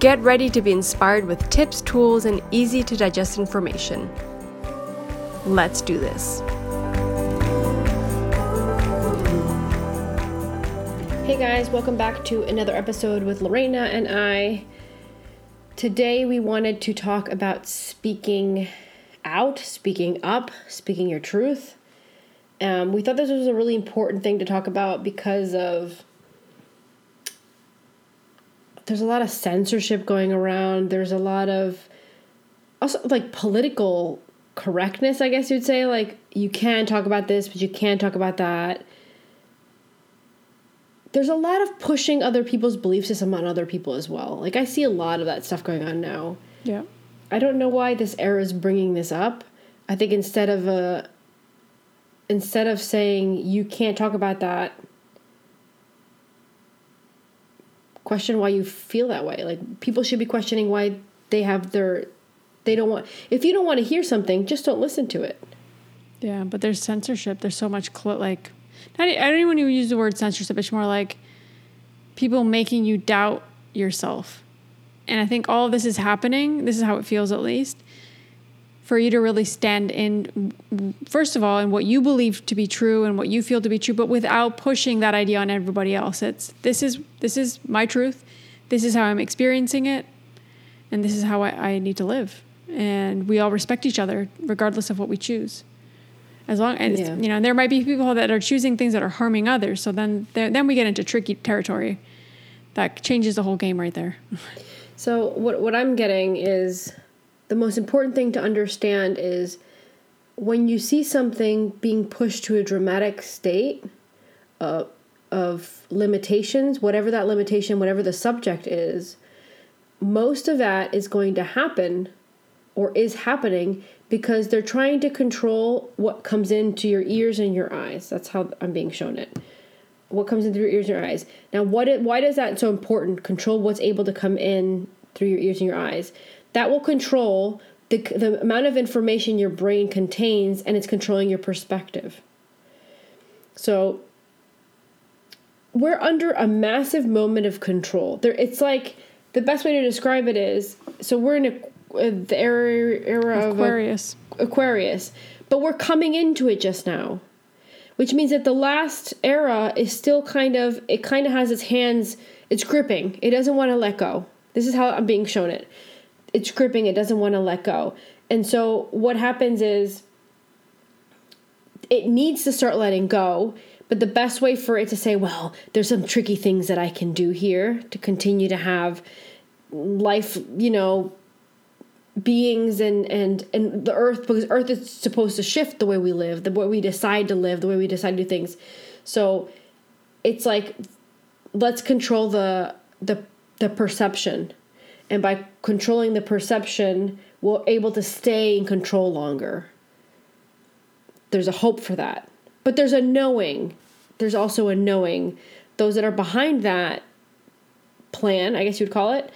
Get ready to be inspired with tips, tools, and easy to digest information. Let's do this. Hey guys, welcome back to another episode with Lorena and I. Today we wanted to talk about speaking out, speaking up, speaking your truth. Um, we thought this was a really important thing to talk about because of there's a lot of censorship going around. There's a lot of also like political correctness, I guess you'd say. Like you can talk about this, but you can't talk about that. There's a lot of pushing other people's belief system on other people as well. Like I see a lot of that stuff going on now. Yeah. I don't know why this era is bringing this up. I think instead of a instead of saying you can't talk about that, question why you feel that way. Like people should be questioning why they have their they don't want if you don't want to hear something, just don't listen to it. Yeah, but there's censorship. There's so much cl- like not, I don't even use the word censorship. It's more like people making you doubt yourself. And I think all of this is happening. This is how it feels, at least, for you to really stand in, first of all, in what you believe to be true and what you feel to be true, but without pushing that idea on everybody else. It's this is this is my truth. This is how I'm experiencing it, and this is how I, I need to live. And we all respect each other, regardless of what we choose. As long as yeah. you know, and there might be people that are choosing things that are harming others. So then, then we get into tricky territory. That changes the whole game right there. So what what I'm getting is the most important thing to understand is when you see something being pushed to a dramatic state uh, of limitations, whatever that limitation, whatever the subject is, most of that is going to happen or is happening because they're trying to control what comes into your ears and your eyes. That's how I'm being shown it. What comes into your ears and your eyes. Now, what? It, why is that so important? Control what's able to come in through your ears and your eyes that will control the, the amount of information your brain contains and it's controlling your perspective. So we're under a massive moment of control. There, it's like the best way to describe it is so we're in a, uh, the era, era Aquarius. of Aquarius, but we're coming into it just now, which means that the last era is still kind of it kind of has its hands, it's gripping. It doesn't want to let go. This is how I'm being shown it it's gripping, it doesn't want to let go. And so what happens is it needs to start letting go, but the best way for it to say, well, there's some tricky things that I can do here to continue to have life, you know, beings and and and the earth because earth is supposed to shift the way we live, the way we decide to live, the way we decide to do things. So it's like let's control the the the perception and by controlling the perception we're able to stay in control longer. There's a hope for that. But there's a knowing. There's also a knowing. Those that are behind that plan i guess you'd call it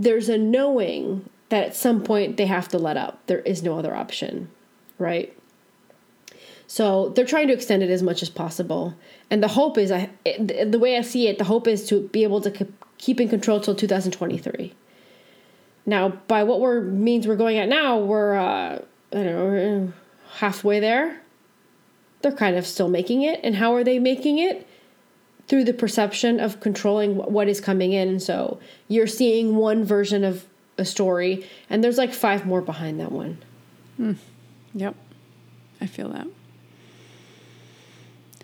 there's a knowing that at some point they have to let up. There is no other option right? So they're trying to extend it as much as possible. And the hope is I, the way i see it the hope is to be able to keep in control till 2023 now, by what we're means we're going at now, we're uh, I don't know halfway there. They're kind of still making it, and how are they making it? Through the perception of controlling what is coming in. So you're seeing one version of a story, and there's like five more behind that one. Hmm. Yep, I feel that.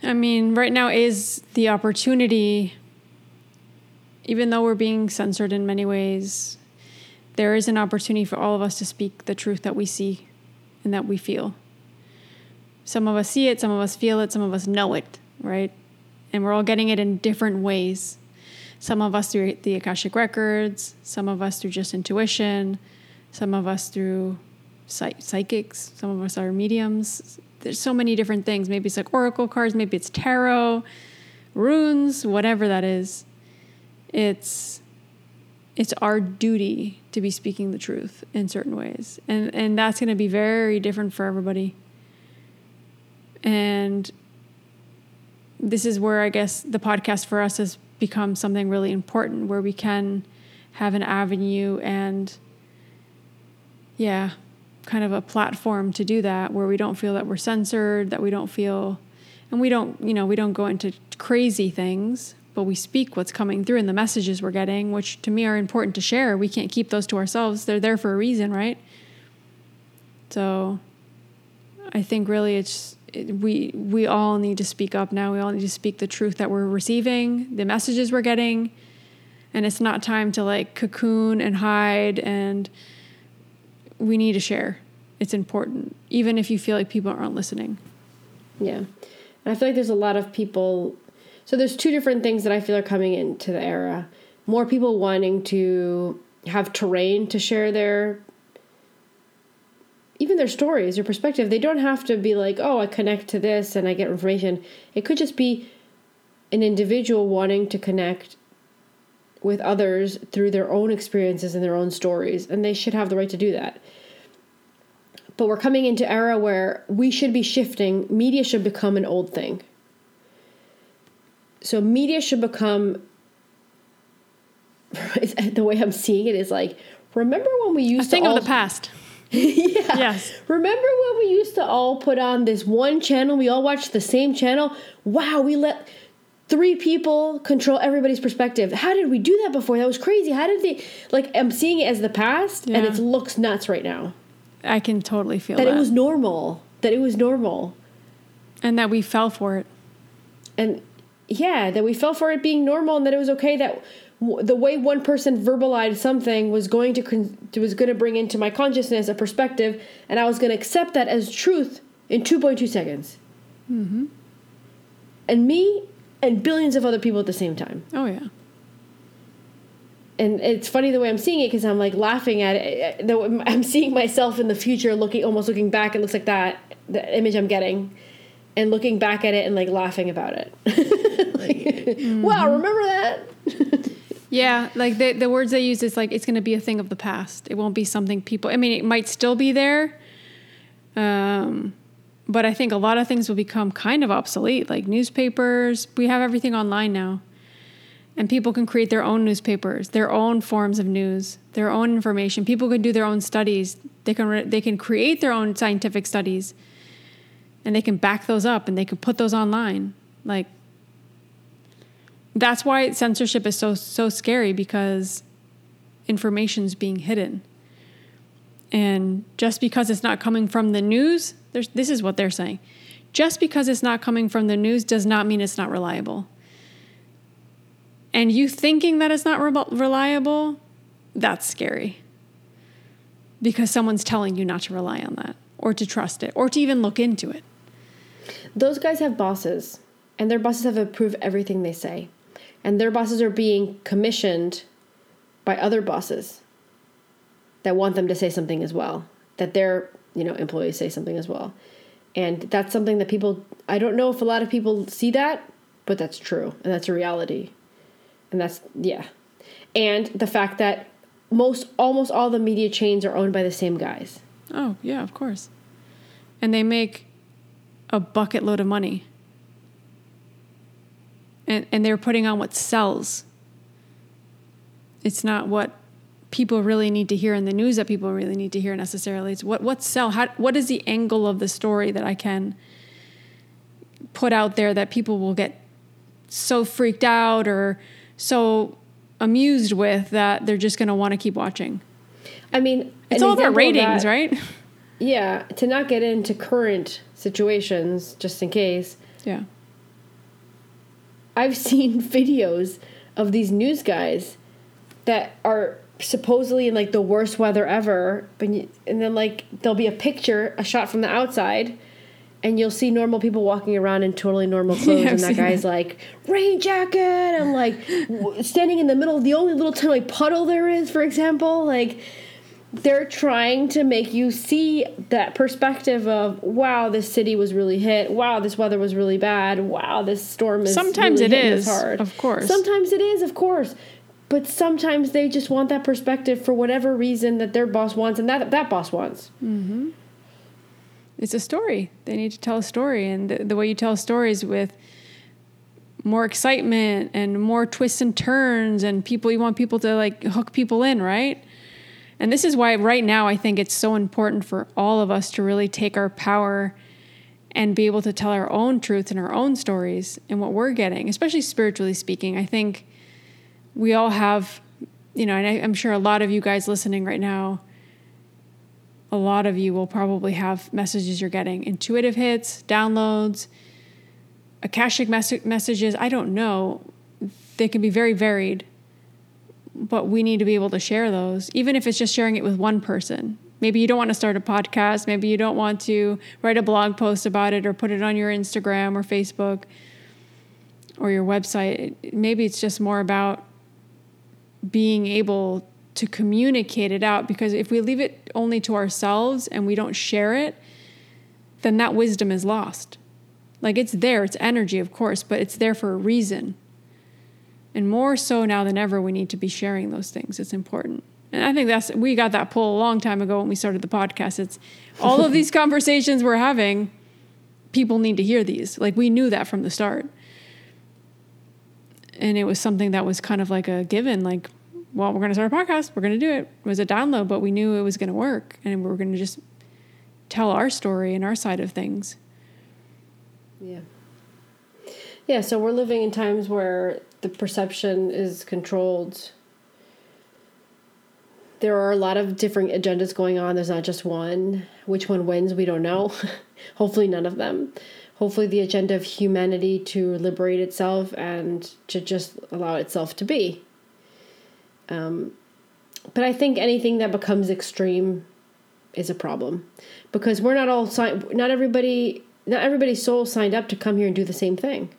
I mean, right now is the opportunity, even though we're being censored in many ways, there is an opportunity for all of us to speak the truth that we see and that we feel. Some of us see it, some of us feel it, some of us know it, right? And we're all getting it in different ways. Some of us through the Akashic Records, some of us through just intuition, some of us through psych- psychics, some of us are mediums. There's so many different things. Maybe it's like oracle cards, maybe it's tarot, runes, whatever that is. It's it's our duty to be speaking the truth in certain ways. And and that's going to be very different for everybody. And this is where I guess the podcast for us has become something really important where we can have an avenue and yeah, kind of a platform to do that where we don't feel that we're censored, that we don't feel and we don't, you know, we don't go into crazy things, but we speak what's coming through and the messages we're getting, which to me are important to share. We can't keep those to ourselves. They're there for a reason, right? So I think really it's it, we we all need to speak up now. We all need to speak the truth that we're receiving, the messages we're getting, and it's not time to like cocoon and hide and we need to share. It's important, even if you feel like people aren't listening. Yeah. And I feel like there's a lot of people. So there's two different things that I feel are coming into the era. More people wanting to have terrain to share their even their stories, their perspective. They don't have to be like, "Oh, I connect to this and I get information." It could just be an individual wanting to connect with others through their own experiences and their own stories, and they should have the right to do that. But we're coming into era where we should be shifting. Media should become an old thing. So media should become the way I'm seeing it is like remember when we used a thing to all, of the past. yeah. Yes. Remember when we used to all put on this one channel? We all watched the same channel. Wow, we let three people control everybody's perspective. How did we do that before? That was crazy. How did they like I'm seeing it as the past and it looks nuts right now. I can totally feel That that. it was normal. That it was normal. and that we fell for it. and yeah that we fell for it being normal and that it was okay that w- the way one person verbalized something was going to con- was going to bring into my consciousness a perspective and i was going to accept that as truth in 2.2 seconds mm-hmm. and me and billions of other people at the same time Oh yeah. and it's funny the way i'm seeing it because i'm like laughing at it though i'm seeing myself in the future looking almost looking back it looks like that the image i'm getting and looking back at it and like laughing about it like, wow remember that Yeah, like the the words they use is like it's going to be a thing of the past. It won't be something people. I mean, it might still be there, um, but I think a lot of things will become kind of obsolete. Like newspapers, we have everything online now, and people can create their own newspapers, their own forms of news, their own information. People can do their own studies. They can re- they can create their own scientific studies, and they can back those up and they can put those online. Like that's why censorship is so so scary because information's being hidden. And just because it's not coming from the news, this is what they're saying. Just because it's not coming from the news does not mean it's not reliable. And you thinking that it's not re- reliable, that's scary. Because someone's telling you not to rely on that or to trust it or to even look into it. Those guys have bosses and their bosses have to approve everything they say. And their bosses are being commissioned by other bosses that want them to say something as well that their you know employees say something as well. And that's something that people i don't know if a lot of people see that but that's true and that's a reality. And that's yeah. And the fact that most almost all the media chains are owned by the same guys. Oh, yeah, of course. And they make a bucket load of money. And and they're putting on what sells. It's not what people really need to hear in the news that people really need to hear necessarily. It's what what sell how what is the angle of the story that I can put out there that people will get so freaked out or so amused with that they're just going to want to keep watching. i mean It's all about ratings, that- right? Yeah, to not get into current situations, just in case, Yeah. I've seen videos of these news guys that are supposedly in like the worst weather ever, but you, and then like there'll be a picture, a shot from the outside, and you'll see normal people walking around in totally normal clothes, Yeah, and that guy's that. like rain jacket. I'm like standing in the middle of the only little tiny puddle there is, for example, like. They're trying to make you see that perspective of wow this city was really hit wow this weather was really bad wow this storm is Sometimes really it is, hard of course. sometimes it is of course but sometimes they just want that perspective for whatever reason that their boss wants and that that boss wants mm-hmm. it's a story. They need to tell a story, and the, the way you tell stories with more excitement and more twists and turns, and people. You want people to like hook people in, right? And this is why right now I think it's so important for all of us to really take our power and be able to tell our own truths and our own stories and what we're getting, especially spiritually speaking. I think we all have, you know, and I, I'm sure a lot of you guys listening right now a lot of you will probably have messages you're getting intuitive hits, downloads, akashic mes- messages. I don't know. They can be very varied, but we need to be able to share those, even if it's just sharing it with one person. Maybe you don't want to start a podcast. Maybe you don't want to write a blog post about it or put it on your Instagram or Facebook or your website. Maybe it's just more about being able to communicate it out because if we leave it only to ourselves and we don't share it, then that wisdom is lost. Like it's there, it's energy, of course, but it's there for a reason. And more so now than ever, we need to be sharing those things. It's important. And I think that's, we got that pull a long time ago when we started the podcast. It's all of these conversations we're having, people need to hear these. Like we knew that from the start. And it was something that was kind of like a given, like, well, we're going to start a podcast. We're going to do it. It was a download, but we knew it was going to work. And we were going to just tell our story and our side of things. Yeah. Yeah, so we're living in times where the perception is controlled. There are a lot of different agendas going on. There's not just one. Which one wins, we don't know. Hopefully, none of them. Hopefully, the agenda of humanity to liberate itself and to just allow itself to be. Um, but I think anything that becomes extreme is a problem because we're not all signed. Not everybody. Not everybody's soul signed up to come here and do the same thing.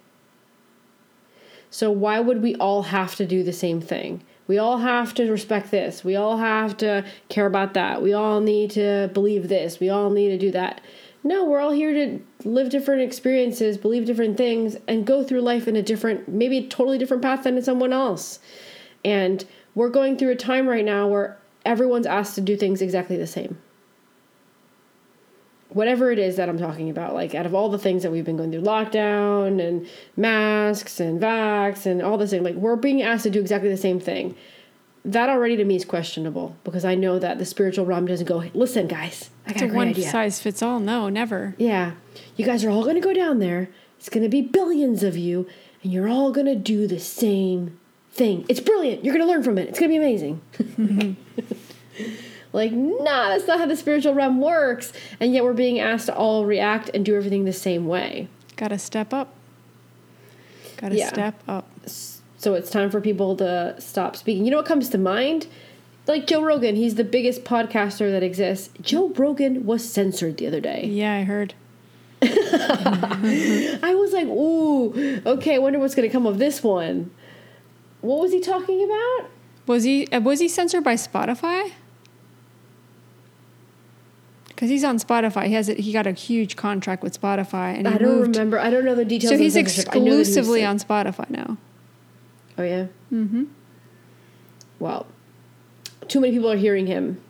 So why would we all have to do the same thing? We all have to respect this. We all have to care about that. We all need to believe this. We all need to do that. No, we're all here to live different experiences, believe different things, and go through life in a different, maybe a totally different path than someone else. And we're going through a time right now where everyone's asked to do things exactly the same. Whatever it is that I'm talking about, like out of all the things that we've been going through, lockdown and masks and vax and all this thing, like we're being asked to do exactly the same thing. That already to me is questionable because I know that the spiritual realm doesn't go, listen, guys, I got It's a one idea. size fits all. No, never. Yeah. You guys are all going to go down there. It's going to be billions of you, and you're all going to do the same thing. It's brilliant. You're going to learn from it. It's going to be amazing. like, nah, that's not how the spiritual realm works. And yet we're being asked to all react and do everything the same way. Got to step up. Got to Yeah. step up. So it's time for people to stop speaking. You know what comes to mind? Like Joe Rogan, he's the biggest podcaster that exists. Joe Rogan was censored the other day. Yeah, I heard. I was like, ooh, okay, I wonder what's going to come of this one. What was he talking about? Was he uh, was he censored by Spotify? Because he's on Spotify. He has a, he got a huge contract with Spotify, and he I don't moved. remember. I don't know the details. So of he's censorship. I he exclusively on Spotify now. Oh yeah. Mm-hmm. Well, too many people are hearing him.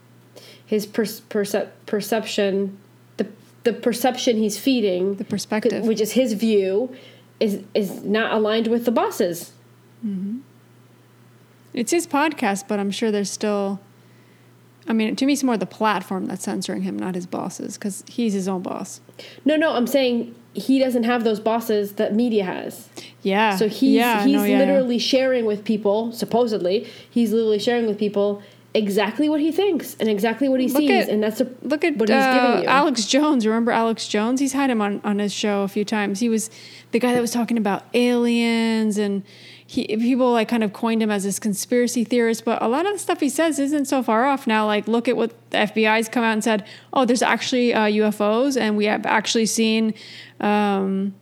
His per- percep- perception, the the perception he's feeding, The perspective. which is his view, is is not aligned with the bosses. Mhm. It's his podcast, but I'm sure there's still. I mean, to me, it's more the platform that's censoring him, not his bosses, because he's his own boss. No, no, I'm saying he doesn't have those bosses that media has. Yeah. So he's yeah, he's no, yeah, yeah. literally sharing with people, supposedly, he's literally sharing with people exactly what he thinks and exactly what he Look sees, at- and that's a, Look at what he's uh, giving you. Alex Jones. Remember Alex Jones? He's had him on, on his show a few times. He was the guy that was talking about aliens and he people like kind of coined him as this conspiracy theorist, but a lot of the stuff he says isn't so far off now. Like look at what the FBI's come out and said, "Oh, there's actually uh, UFOs and we have actually seen um,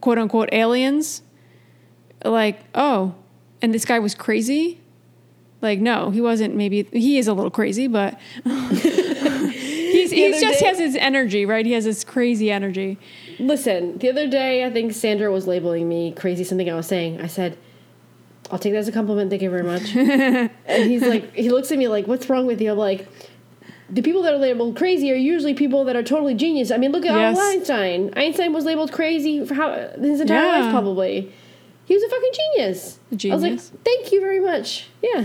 quote unquote aliens." Like, "Oh, and this guy was crazy?" Like, no, he wasn't. Maybe he is a little crazy, but he's, he's just day- has his energy, right? He has this crazy energy. Listen, the other day I think Sandra was labeling me crazy something I was saying. I said, I'll take that as a compliment, thank you very much. and he's like he looks at me like, What's wrong with you? I'm like the people that are labeled crazy are usually people that are totally genius. I mean, look at Yes. Albert Einstein. Einstein was labeled crazy for how his entire Yeah. life, probably. He was a fucking genius. I was genius. like, thank you very much. Yeah.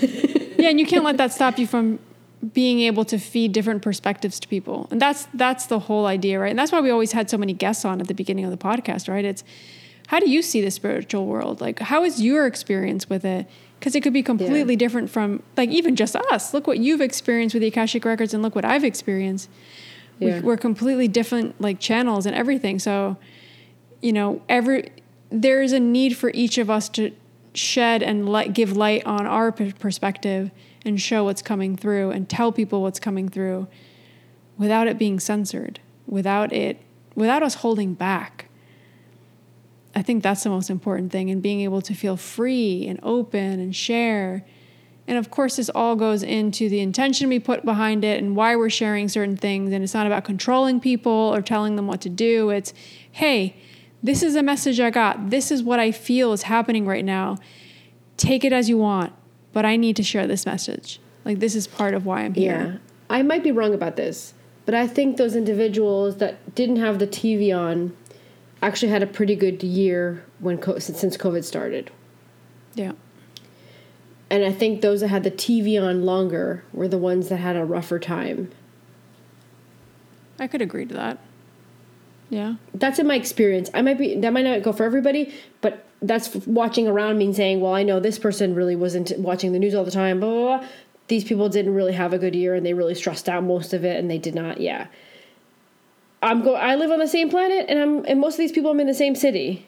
Yeah, and you can't let that stop you from being able to feed different perspectives to people. And that's that's the whole idea, right? And that's why we always had so many guests on at the beginning of the podcast, right? It's how do you see the spiritual world? Like how is your experience with it? Because it could be completely different from like even just us. Look what you've experienced with the Akashic records and look what I've experienced. Yeah. We, we're completely different like channels and everything. So, you know, every there is a need for each of us to shed and let give light on our perspective and show what's coming through and tell people what's coming through without it being censored, without it without us holding back. I think that's the most important thing and being able to feel free and open and share. And of course, this all goes into the intention we put behind it and why we're sharing certain things. And it's not about controlling people or telling them what to do. It's, hey, this is a message I got. This is what I feel is happening right now. Take it as you want, but I need to share this message. Like, this is part of why I'm here. Yeah. I might be wrong about this, but I think those individuals that didn't have the TV on actually had a pretty good year when since since COVID started. Yeah. And I think those that had the TV on longer were the ones that had a rougher time. I could agree to that. Yeah. That's in my experience. I might be that might not go for everybody, but that's watching around me and saying, "Well, I know this person really wasn't watching the news all the time." Blah blah. blah. These people didn't really have a good year, and they really stressed out most of it, and they did not. Yeah, I'm go. I live on the same planet, and I'm and most of these people I'm in the same city,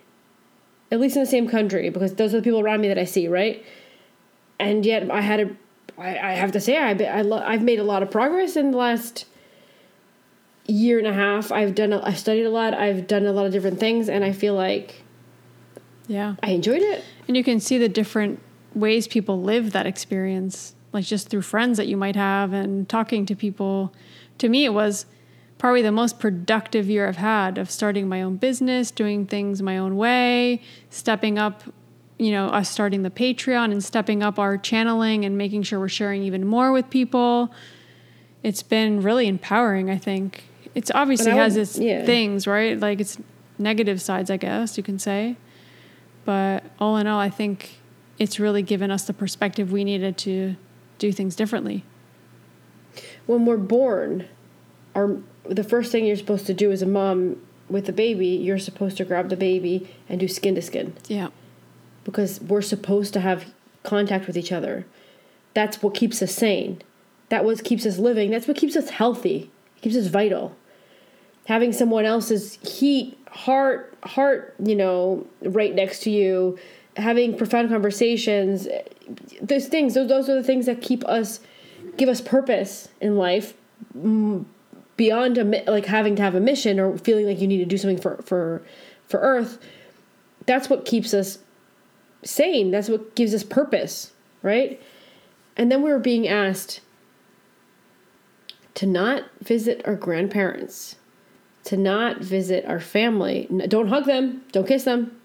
at least in the same country, because those are the people around me that I see, right? And yet, I had a. I, I have to say, I I lo- I've made a lot of progress in the last year and a half. I've done. A, I've studied a lot. I've done a lot of different things, and I feel like Yeah. I enjoyed it. And you can see the different ways people live that experience, like just through friends that you might have and talking to people. To me, it was probably the most productive year I've had of starting my own business, doing things my own way, stepping up, you know, us starting the Patreon and stepping up our channeling and making sure we're sharing even more with people. It's been really empowering, I think. It's obviously has would- its yeah. things, right? Like it's negative sides, I guess you can say. But all in all, I think it's really given us the perspective we needed to do things differently. When we're born, our the first thing you're supposed to do as a mom with a baby, you're supposed to grab the baby and do skin to skin Yeah. because we're supposed to have contact with each other. That's what keeps us sane. That what keeps us living. That's what keeps us healthy. It keeps us vital. Having someone else's heat, heart, heart, you know, right next to you, having profound conversations, those things, those, those are the things that keep us, give us purpose in life beyond a, like having to have a mission or feeling like you need to do something for, for, for Earth. That's what keeps us sane. That's what gives us purpose, right? And then we were being asked to not visit our grandparents, to not visit our family. Don't hug them, don't kiss them.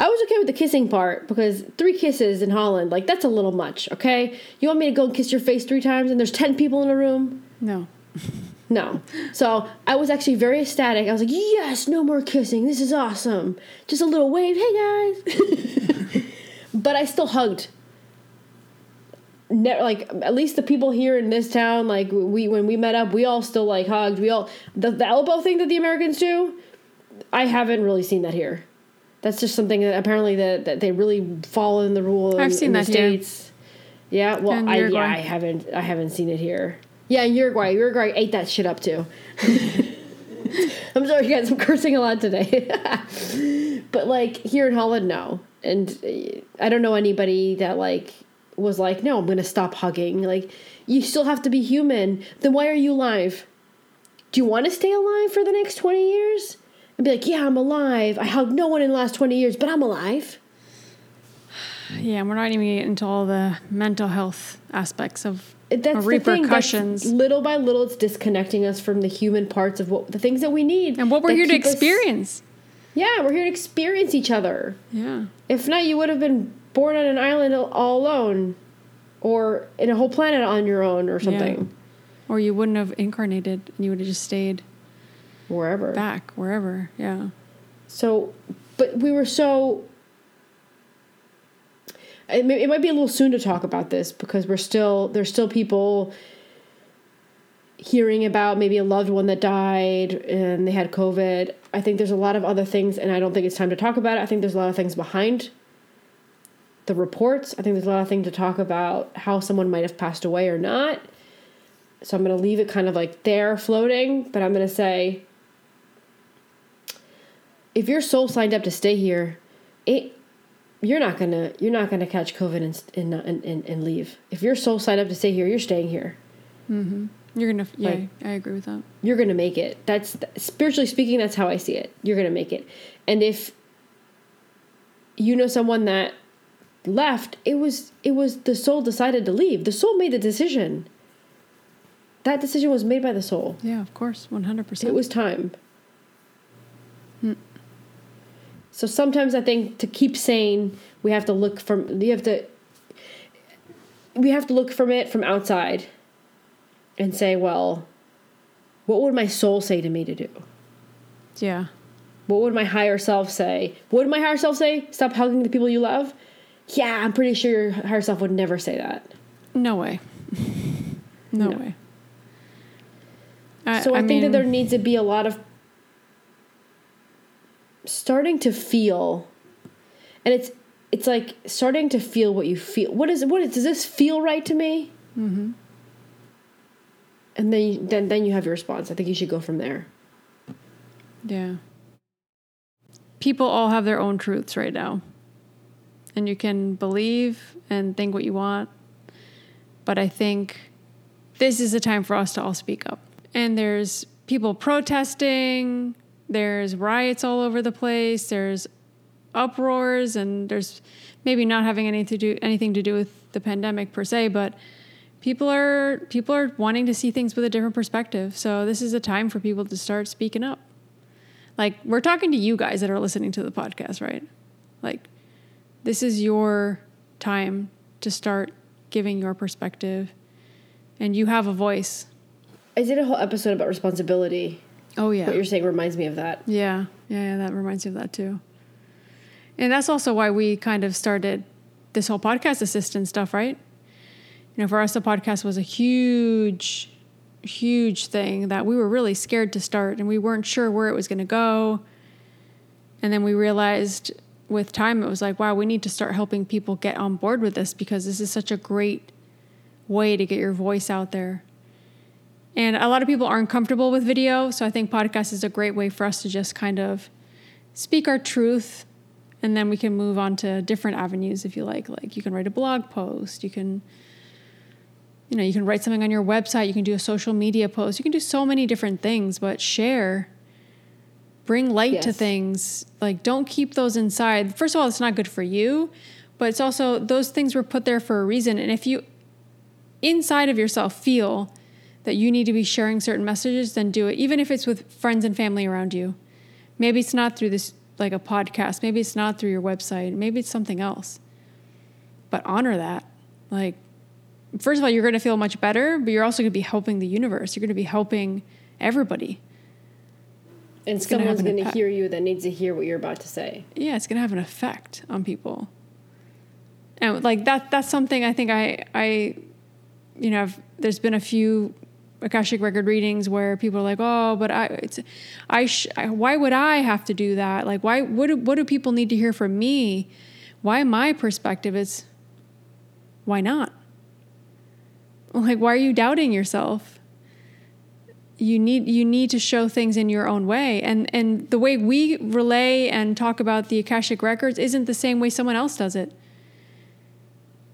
I was okay with the kissing part because three kisses in Holland, like that's a little much, okay? You want me to go and kiss your face three times and there's 10 people in a room? No. No. So I was actually very ecstatic. I was like, yes, no more kissing. This is awesome. Just a little wave. Hey, guys. but I still hugged. Ne- like at least the people here in this town, like we when we met up, we all still like hugged. We all the, the elbow thing that the Americans do. I haven't really seen that here. That's just something that apparently that, that they really follow in the rule. In, I've seen in the that here. states. Yeah, well, I, yeah, I haven't I haven't seen it here. Yeah, in Uruguay, Uruguay ate that shit up too. I'm sorry, you guys, I'm cursing a lot today. but like here in Holland, no, and uh, I don't know anybody that like was like, no, I'm gonna stop hugging. Like, you still have to be human. Then why are you alive? Do you want to stay alive for the next 20 years? And be like, yeah, I'm alive. I hugged no one in the last 20 years, but I'm alive. Yeah, and we're not even getting into all the mental health aspects of That's or the thing. repercussions. That's little by little, it's disconnecting us from the human parts of what the things that we need and what we're here to keep us- experience. yeah, we're here to experience each other. Yeah. If not, you would have been born on an island all- alone, or in a whole planet on your own, or something. Or you wouldn't have incarnated and you would have just stayed Wherever. back, wherever. Yeah. So, but we were so. It, may, it might be a little soon to talk about this because we're still there's still people hearing about maybe a loved one that died and they had COVID. I think there's a lot of other things, and I don't think it's time to talk about it. I think there's a lot of things behind the reports. I think there's a lot of things to talk about how someone might have passed away or not. So I'm going to leave it kind of like there floating, but I'm going to say if your soul signed up to stay here, it you're not gonna you're not gonna catch COVID and and and, and, and leave. If your soul signed up to stay here, you're staying here. Mm-hmm. You're gonna yeah, Like- I agree with that. You're gonna make it. That's spiritually speaking. That's how I see it. You're gonna make it. And if you know someone that left, it was it was the soul decided to leave. The soul made the decision. That decision was made by the soul. Yeah, of course. one hundred percent. It was time. So sometimes I think to keep sane, we have to look from you have to we have to look from it from outside and say, well, what would my soul say to me to do? Yeah. What would my higher self say? What would my higher self say? Stop hugging the people you love? Yeah, I'm pretty sure your higher self would never say that. No way. no, No. way. so I, think that there needs to be a lot of starting to feel and it's it's like starting to feel what you feel what is what is, does this feel right to me mm-hmm. and then you, then then you have your response i think you should go from there Yeah. People all have their own truths right now. And you can believe and think what you want. But I think this is a time for us to all speak up. And there's people protesting, there's riots all over the place, there's uproars and there's maybe not having anything to do anything to do with the pandemic per se, but people are people are wanting to see things with a different perspective. So this is a time for people to start speaking up like we're talking to you guys that are listening to the podcast, right? Like this is your time to start giving your perspective and you have a voice. i did a whole episode about responsibility Oh yeah. what you're saying reminds me of that Yeah, yeah, yeah, that reminds me of that too. And that's also why we kind of started this whole podcast assistant stuff, right? You know, for us, the podcast was a huge, huge thing that we were really scared to start and we weren't sure where it was going to go. And then we realized with time, it was like, wow, we need to start helping people get on board with this because this is such a great way to get your voice out there. And a lot of people aren't comfortable with video, so I think podcast is a great way for us to just kind of speak our truth and then we can move on to different avenues if you like. Like you can write a blog post, you can you know, you can write something on your website, you can do a social media post. You can do so many different things, but share bring light to things. Like don't keep those inside. First of all, it's not good for you, but it's also those things were put there for a reason. And if you inside of yourself feel that you need to be sharing certain messages, then do it, even if it's with friends and family around you. Maybe it's not through this, like a podcast, maybe it's not through your website, maybe it's something else. But honor that. Like, first of all, you're going to feel much better, but you're also going to be helping the universe. You're going to be helping everybody. And someone's going to hear you that needs to hear what you're about to say yeah, it's gonna have an effect on people. And like that that's something I think I I you know, I've, there's been a few Akashic record readings where people are like, "Oh, but I it's I, sh- I why would I have to do that? Like why what do, what do people need to hear from me? Why my perspective is why not? Like why are you doubting yourself? You need you need to show things in your own way and and the way we relay and talk about the akashic records isn't the same way someone else does it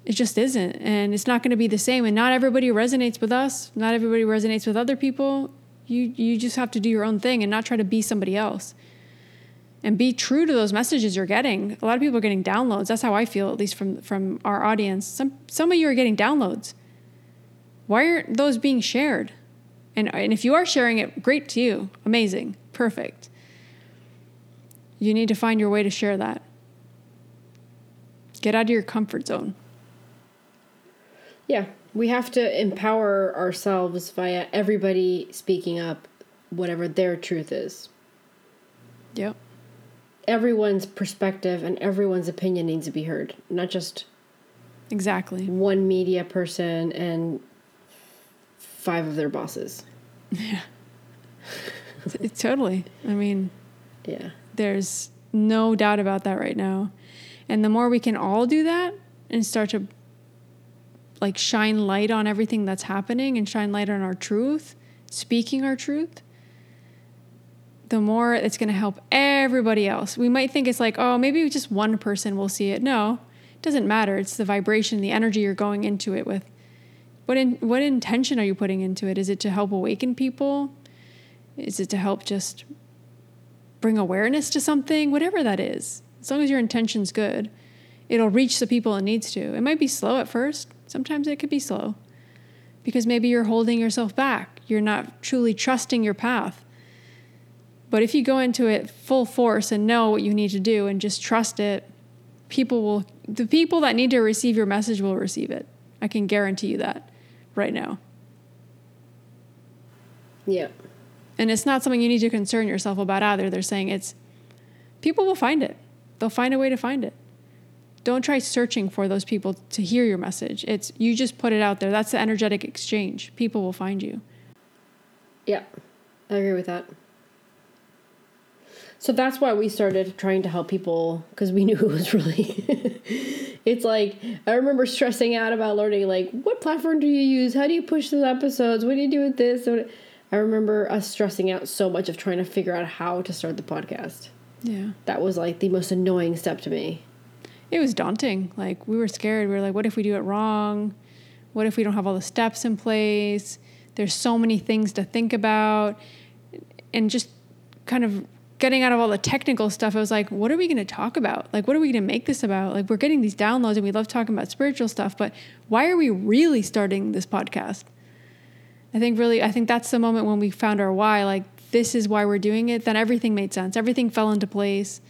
it just isn't and it's not going to be the same and not everybody resonates with us not everybody resonates with other people you you just have to do your own thing and not try to be somebody else and be true to those messages you're getting. A lot of people are getting downloads. That's how I feel, at least from from our audience. Some some of you are getting downloads. Why aren't those being shared? And and if you are sharing it, great to you. Amazing. Perfect. You need to find your way to share that. Get out of your comfort zone. Yeah, we have to empower ourselves via everybody speaking up, whatever their truth is. Yep. Everyone's perspective and everyone's opinion needs to be heard, not just Exactly. one media person and five of their bosses. T- totally. I mean, Yeah. there's no doubt about that right now. And the more we can all do that and start to like shine light on everything that's happening and shine light on our truth, speaking our truth, the more it's going to help everybody else. We might think it's like, oh, maybe just one person will see it. No, it doesn't matter. It's the vibration, the energy you're going into it with. What in, what intention are you putting into it? Is it to help awaken people? Is it to help just bring awareness to something? Whatever that is. As long as your intention's good, it'll reach the people it needs to. It might be slow at first. Sometimes it could be slow because maybe you're holding yourself back. You're not truly trusting your path. But if you go into it full force and know what you need to do and just trust it, people will, the people that need to receive your message will receive it. I can guarantee you that right now. Yeah. And it's not something you need to concern yourself about either. They're saying it's, people will find it, they'll find a way to find it. Don't try searching for those people to hear your message. It's you just put it out there. That's the energetic exchange. People will find you. Yeah. I agree with that. So that's why we started trying to help people because we knew it was really. it's like, I remember stressing out about learning, like, what platform do you use? How do you push those episodes? What do you do with this? I remember us stressing out so much of trying to figure out how to start the podcast. Yeah. That was like the most annoying step to me. It was daunting. Like we were scared. We were like, what if we do it wrong? What if we don't have all the steps in place? There's so many things to think about. And just kind of getting out of all the technical stuff, I was like, what are we going to talk about? Like, what are we going to make this about? Like, we're getting these downloads and we love talking about spiritual stuff, but why are we really starting this podcast? I think really, I think that's the moment when we found our why. Like, this is why we're doing it. Then everything made sense. Everything fell into place.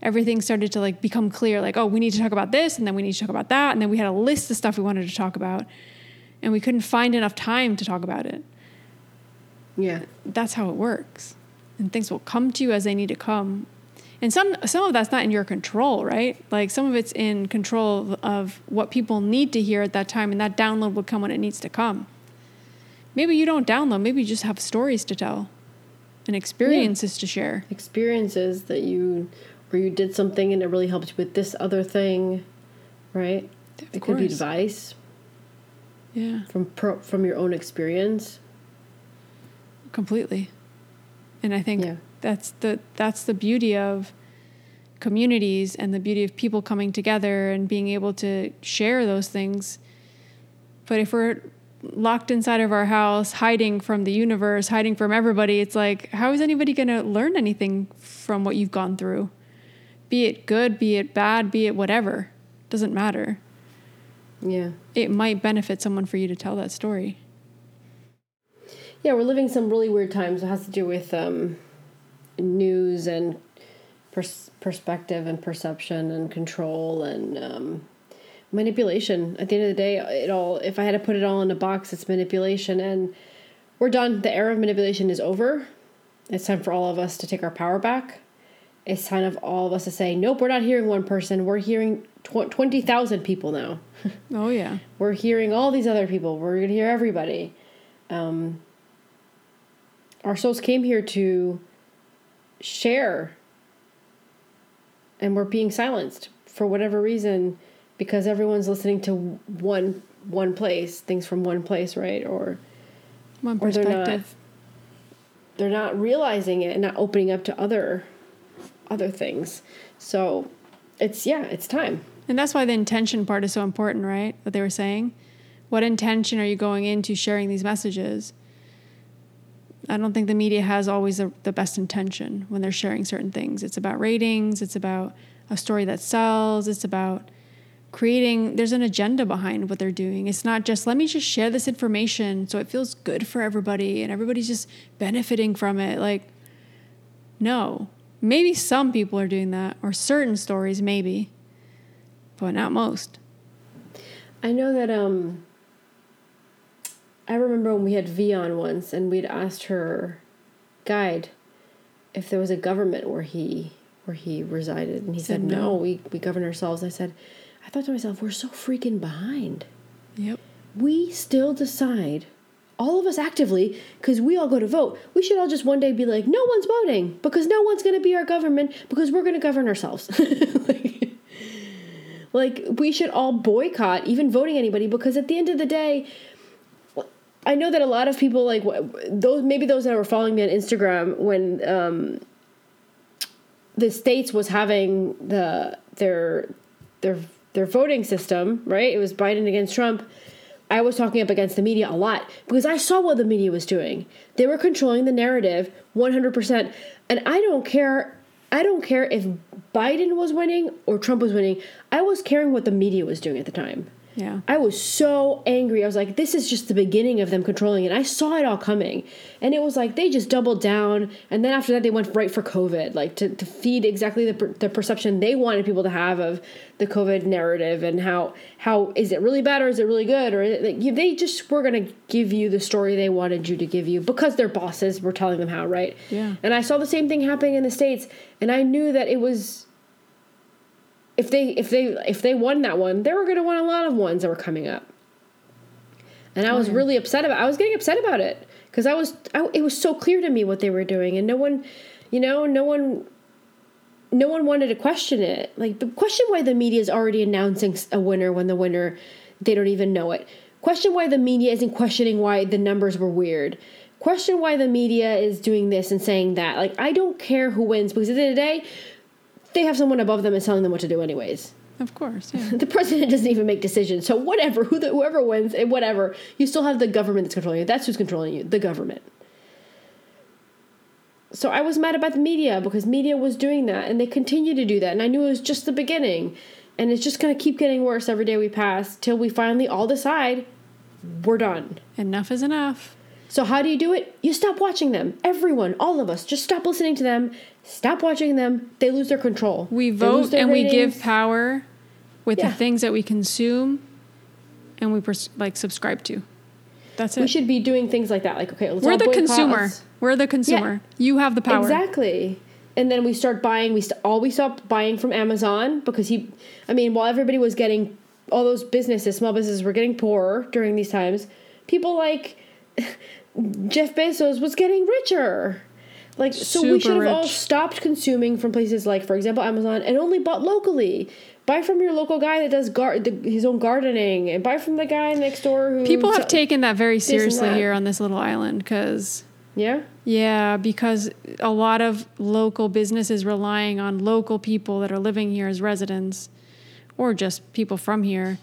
Everything started to like become clear. Like, oh, we need to talk about this, and then we need to talk about that, and then we had a list of stuff we wanted to talk about, and we couldn't find enough time to talk about it. Yeah. That's how it works, and things will come to you as they need to come. And some some of that's not in your control, right? Like some of it's in control of what people need to hear at that time, and that download will come when it needs to come. Maybe you don't download. Maybe you just have stories to tell, and experiences to share. Experiences that you, or you did something and it really helped you with this other thing, right? Of it could be advice Yeah, from pro, from your own experience. completely. And I think Yeah. that's the that's the beauty of communities and the beauty of people coming together and being able to share those things. But if we're locked inside of our house, hiding from the universe, hiding from everybody, it's like how is anybody going to learn anything from what you've gone through? Be it good, be it bad, be it whatever. Doesn't matter. Yeah. It might benefit someone for you to tell that story. Yeah, we're living some really weird times. It has to do with um, news and pers- perspective and perception and control and um, manipulation. At the end of the day, it all. If I had to put it all in a box, it's manipulation, and we're done. The era of manipulation is over. It's time for all of us to take our power back. It's time of all of us to say, nope, we're not hearing one person. We're hearing tw- twenty thousand people now. Oh yeah. we're hearing all these other people. We're going to hear everybody. Um, our souls came here to share, and we're being silenced for whatever reason because everyone's listening to one one place, things from one place, right? Or One Or they're not. perspective. they're not realizing it and not opening up to other other things. So it's yeah, it's time. And that's why the intention part is so important, right? What they were saying. What intention are you going into sharing these messages? I don't think the media has always the, the best intention when they're sharing certain things. It's about ratings, it's about a story that sells, it's about creating there's an agenda behind what they're doing. It's not just let me just share this information so it feels good for everybody and everybody's just benefiting from it. Like no. Maybe some people are doing that or certain stories maybe, but not most. I know that um I remember when we had V on once and we'd asked her guide if there was a government where he where he resided and he said, no. no. we we govern ourselves. I said I thought to myself, we're so freaking behind. Yep. We still decide all of us actively because we all go to vote. We should all just one day be like, no one's voting because no one's going to be our government because we're going to govern ourselves. like, like, we should all boycott even voting anybody because at the end of the day, I know that a lot of people like those maybe those that were following me on Instagram when um, the states was having the their their their voting system right. It was Biden against Trump. I was talking up against the media a lot because I saw what the media was doing. They were controlling the narrative 100%. And I don't care I don't care if Biden was winning or Trump was winning. I was caring what the media was doing at the time. Yeah. I was so angry. I was like, this is just the beginning of them controlling it. I saw it all coming. And it was like they just doubled down. And then after that, they went right for COVID, like to, to feed exactly the, per- the perception they wanted people to have of the COVID narrative and how, how is it really bad or is it really good? Or like, you, they just were going to give you the story they wanted you to give you because their bosses were telling them how, right? Yeah. And I saw the same thing happening in the States. And I knew that it was if they if they if they won that one, they were going to win a lot of ones that were coming up. And I was really upset about. I was getting upset about it because I was. I, it was so clear to me what they were doing, and no one, you know, no one, no one wanted to question it. Like, question why the media is already announcing a winner when the winner, they don't even know it. Question why the media isn't questioning why the numbers were weird. Question why the media is doing this and saying that. Like, I don't care who wins because at the end of the day, they have someone above them and telling them what to do anyways. Of course. Yeah. The president doesn't even make decisions. So whatever, who the, whoever wins, eh, whatever, you still have the government that's controlling you. That's who's controlling you, the government. So I was mad about the media because media was doing that and they continue to do that. And I knew it was just the beginning. And it's just going to keep getting worse every day we pass till we finally all decide we're done. enough is enough. So how do you do it? You stop watching them. Everyone, all of us, just stop listening to them. Stop watching them. They lose their control. We vote and we give power with Yeah. the things that we consume and we pers- like subscribe to. That's it. We should be doing things like that. Like, okay, We're the consumer. let's- We're the consumer. You have the power. Exactly. And then we start buying. We st- all we stopped buying from Amazon because he. I mean, while everybody was getting all those businesses, small businesses were getting poorer during these times. People like Jeff Bezos was getting richer. Like so, we should have all stopped consuming from places like, for example, Amazon, and only bought locally. Buy from your local guy that does gar- the, his own gardening, and buy from the guy next door who People have taken that very seriously that. here on this little island because Yeah, yeah, because a lot of local businesses relying on local people that are living here as residents or just people from here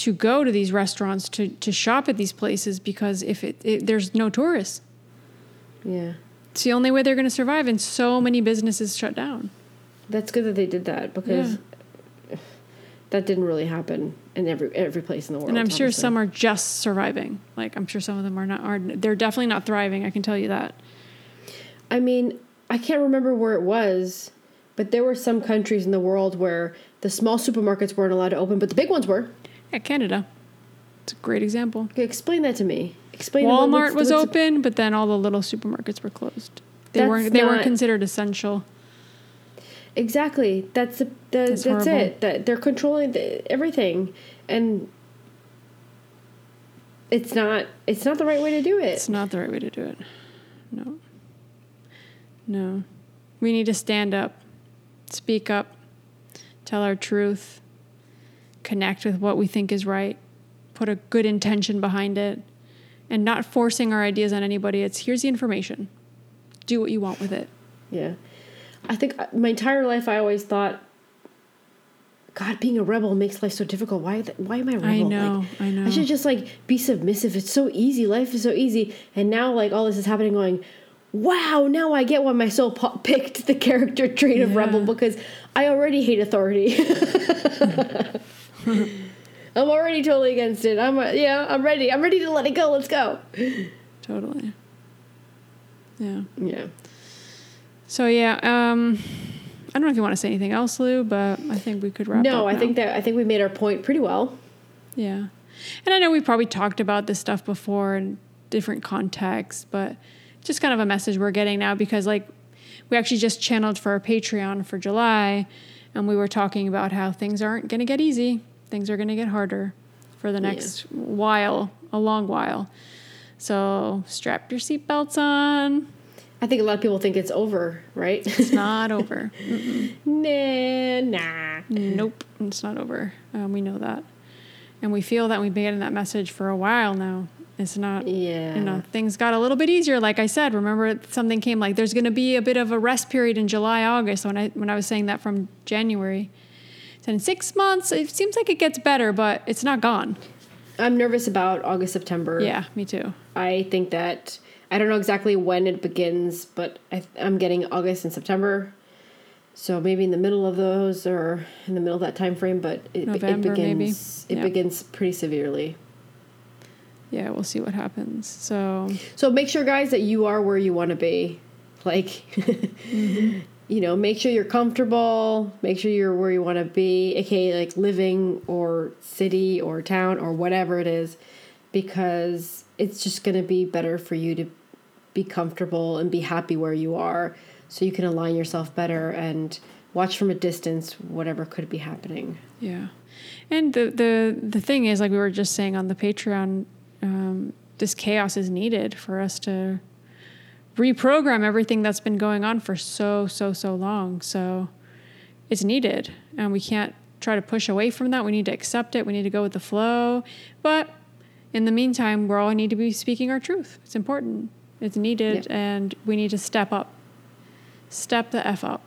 to go to these restaurants to, to shop at these places because if it, it there's no tourists. yeah. It's the only way they're going to survive and so many businesses shut down. That's good that they did that because that didn't really happen in every every place in the world. And I'm sure some are just surviving. Like I'm sure some of them are not are they're definitely not thriving, I can tell you that. I mean, I can't remember where it was, but there were some countries in the world where the small supermarkets weren't allowed to open, but the big ones were. Yeah, Canada. It's a great example. Okay, explain that to me. Explain. Walmart what's- was what's- open, but then all the little supermarkets were closed. They That's weren't they weren't considered essential. Exactly. That's the, the That's that's, it. That they're controlling the, everything, and it's not it's not the right way to do it. It's not the right way to do it. No. No. We need to stand up, speak up, tell our truth, connect with what we think is right, put a good intention behind it, and not forcing our ideas on anybody. It's here's the information. Do what you want with it. Yeah. I think uh, my entire life I always thought God, being a rebel makes life so difficult. Why? Why am I a rebel? I know, Like, I know. I should just like be submissive. It's so easy. Life is so easy. And now, like all this is happening. Going, wow. Now I get why my soul po- picked the character trait of rebel because I already hate authority. I'm already totally against it. I'm uh, yeah. I'm ready. I'm ready to let it go. Let's go. Totally. Yeah. Yeah. So yeah, um, I don't know if you want to say anything else, Lou, but I think we could wrap up. No, I now. think that I think we made our point pretty well. Yeah. And I know we probably talked about this stuff before in different contexts, but just kind of a message we're getting now because, like, we actually just channeled for our Patreon for July and we were talking about how things aren't going to get easy. Things are going to get harder for the next while, a long while. So strap your seatbelts on. I think a lot of people think it's over, right? It's not over. nah, nah. Nope, it's not over. Um, we know that. And we feel that we've been getting that message for a while now. It's not, Yeah. you know, things got a little bit easier. Like I said, remember something came like there's going to be a bit of a rest period in July, August. When I when I was saying that from January, so in six months, it seems like it gets better, but it's not gone. I'm nervous about August, September. Yeah, me too. I think that I don't know exactly when it begins, but I, I'm getting August and September. So maybe in the middle of those or in the middle of that time frame, but it, November, it maybe. begins it Yeah. begins pretty severely. Yeah, we'll see what happens. So So make sure guys that you are where you want to be. Like mm-hmm. You know, make sure you're comfortable, make sure you're where you want to be, aka like living or city or town or whatever it is because it's just going to be better for you to be comfortable and be happy where you are so you can align yourself better and watch from a distance whatever could be happening. Yeah, and the the the thing is, like we were just saying on the Patreon, um, this chaos is needed for us to reprogram everything that's been going on for so so so long. So it's needed, and we can't try to push away from that. We need to accept it. We need to go with the flow, but in the meantime, we're all need to be speaking our truth. It's important. It's needed, Yeah. and we need to step up. Step the f up.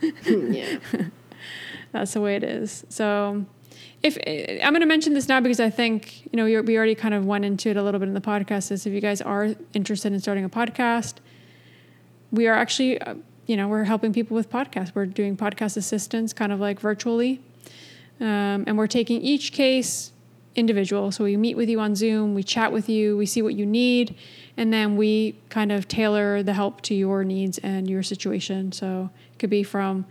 yeah. That's the way it is. So, if I'm going to mention this now because I think you know we already kind of went into it a little bit in the podcast. Is if you guys are interested in starting a podcast, we are actually uh, you know we're helping people with podcasts. We're doing podcast assistance, kind of like virtually, um, and we're taking each case individual. So we meet with you on Zoom, we chat with you, we see what you need, and then we kind of tailor the help to your needs and your situation. So it could be from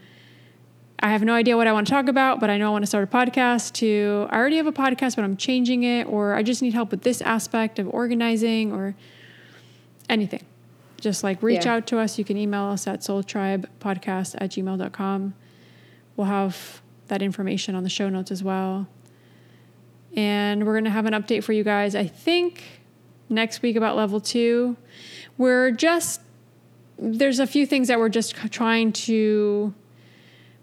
I have no idea what I want to talk about, but I know I want to start a podcast to I already have a podcast, but I'm changing it, or I just need help with this aspect of organizing or anything. Just like reach Yeah. out to us. You can email us at soultribepodcast at gmail.com. We'll have that information on the show notes as well. And we're going to have an update for you guys, I think, next week about level two. We're just, there's a few things that we're just trying to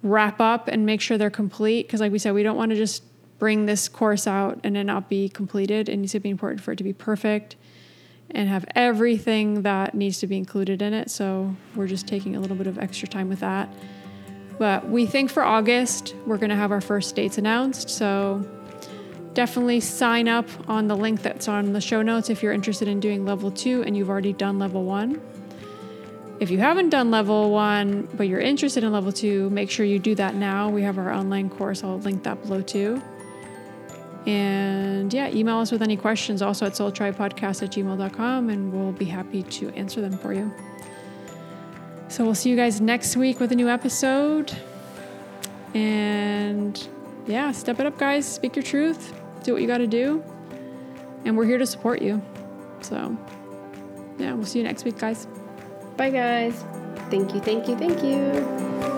wrap up and make sure they're complete. Because, like we said, we don't want to just bring this course out and it not be completed. It needs to be important for it to be perfect and have everything that needs to be included in it. So, we're just taking a little bit of extra time with that. But we think for August, we're going to have our first dates announced. So, definitely sign up on the link that's on the show notes if you're interested in doing level two and you've already done level one. If you haven't done level one, but you're interested in level two, make sure you do that now. We have our online course. I'll link that below too. And yeah, email us with any questions also at soultribepodcast at gmail.com and we'll be happy to answer them for you. So we'll see you guys next week with a new episode. And yeah, step it up, guys. Speak your truth. Do what you got to do. And we're here to support you. So yeah, we'll see you next week, guys. Bye guys. Thank you, thank you, thank you.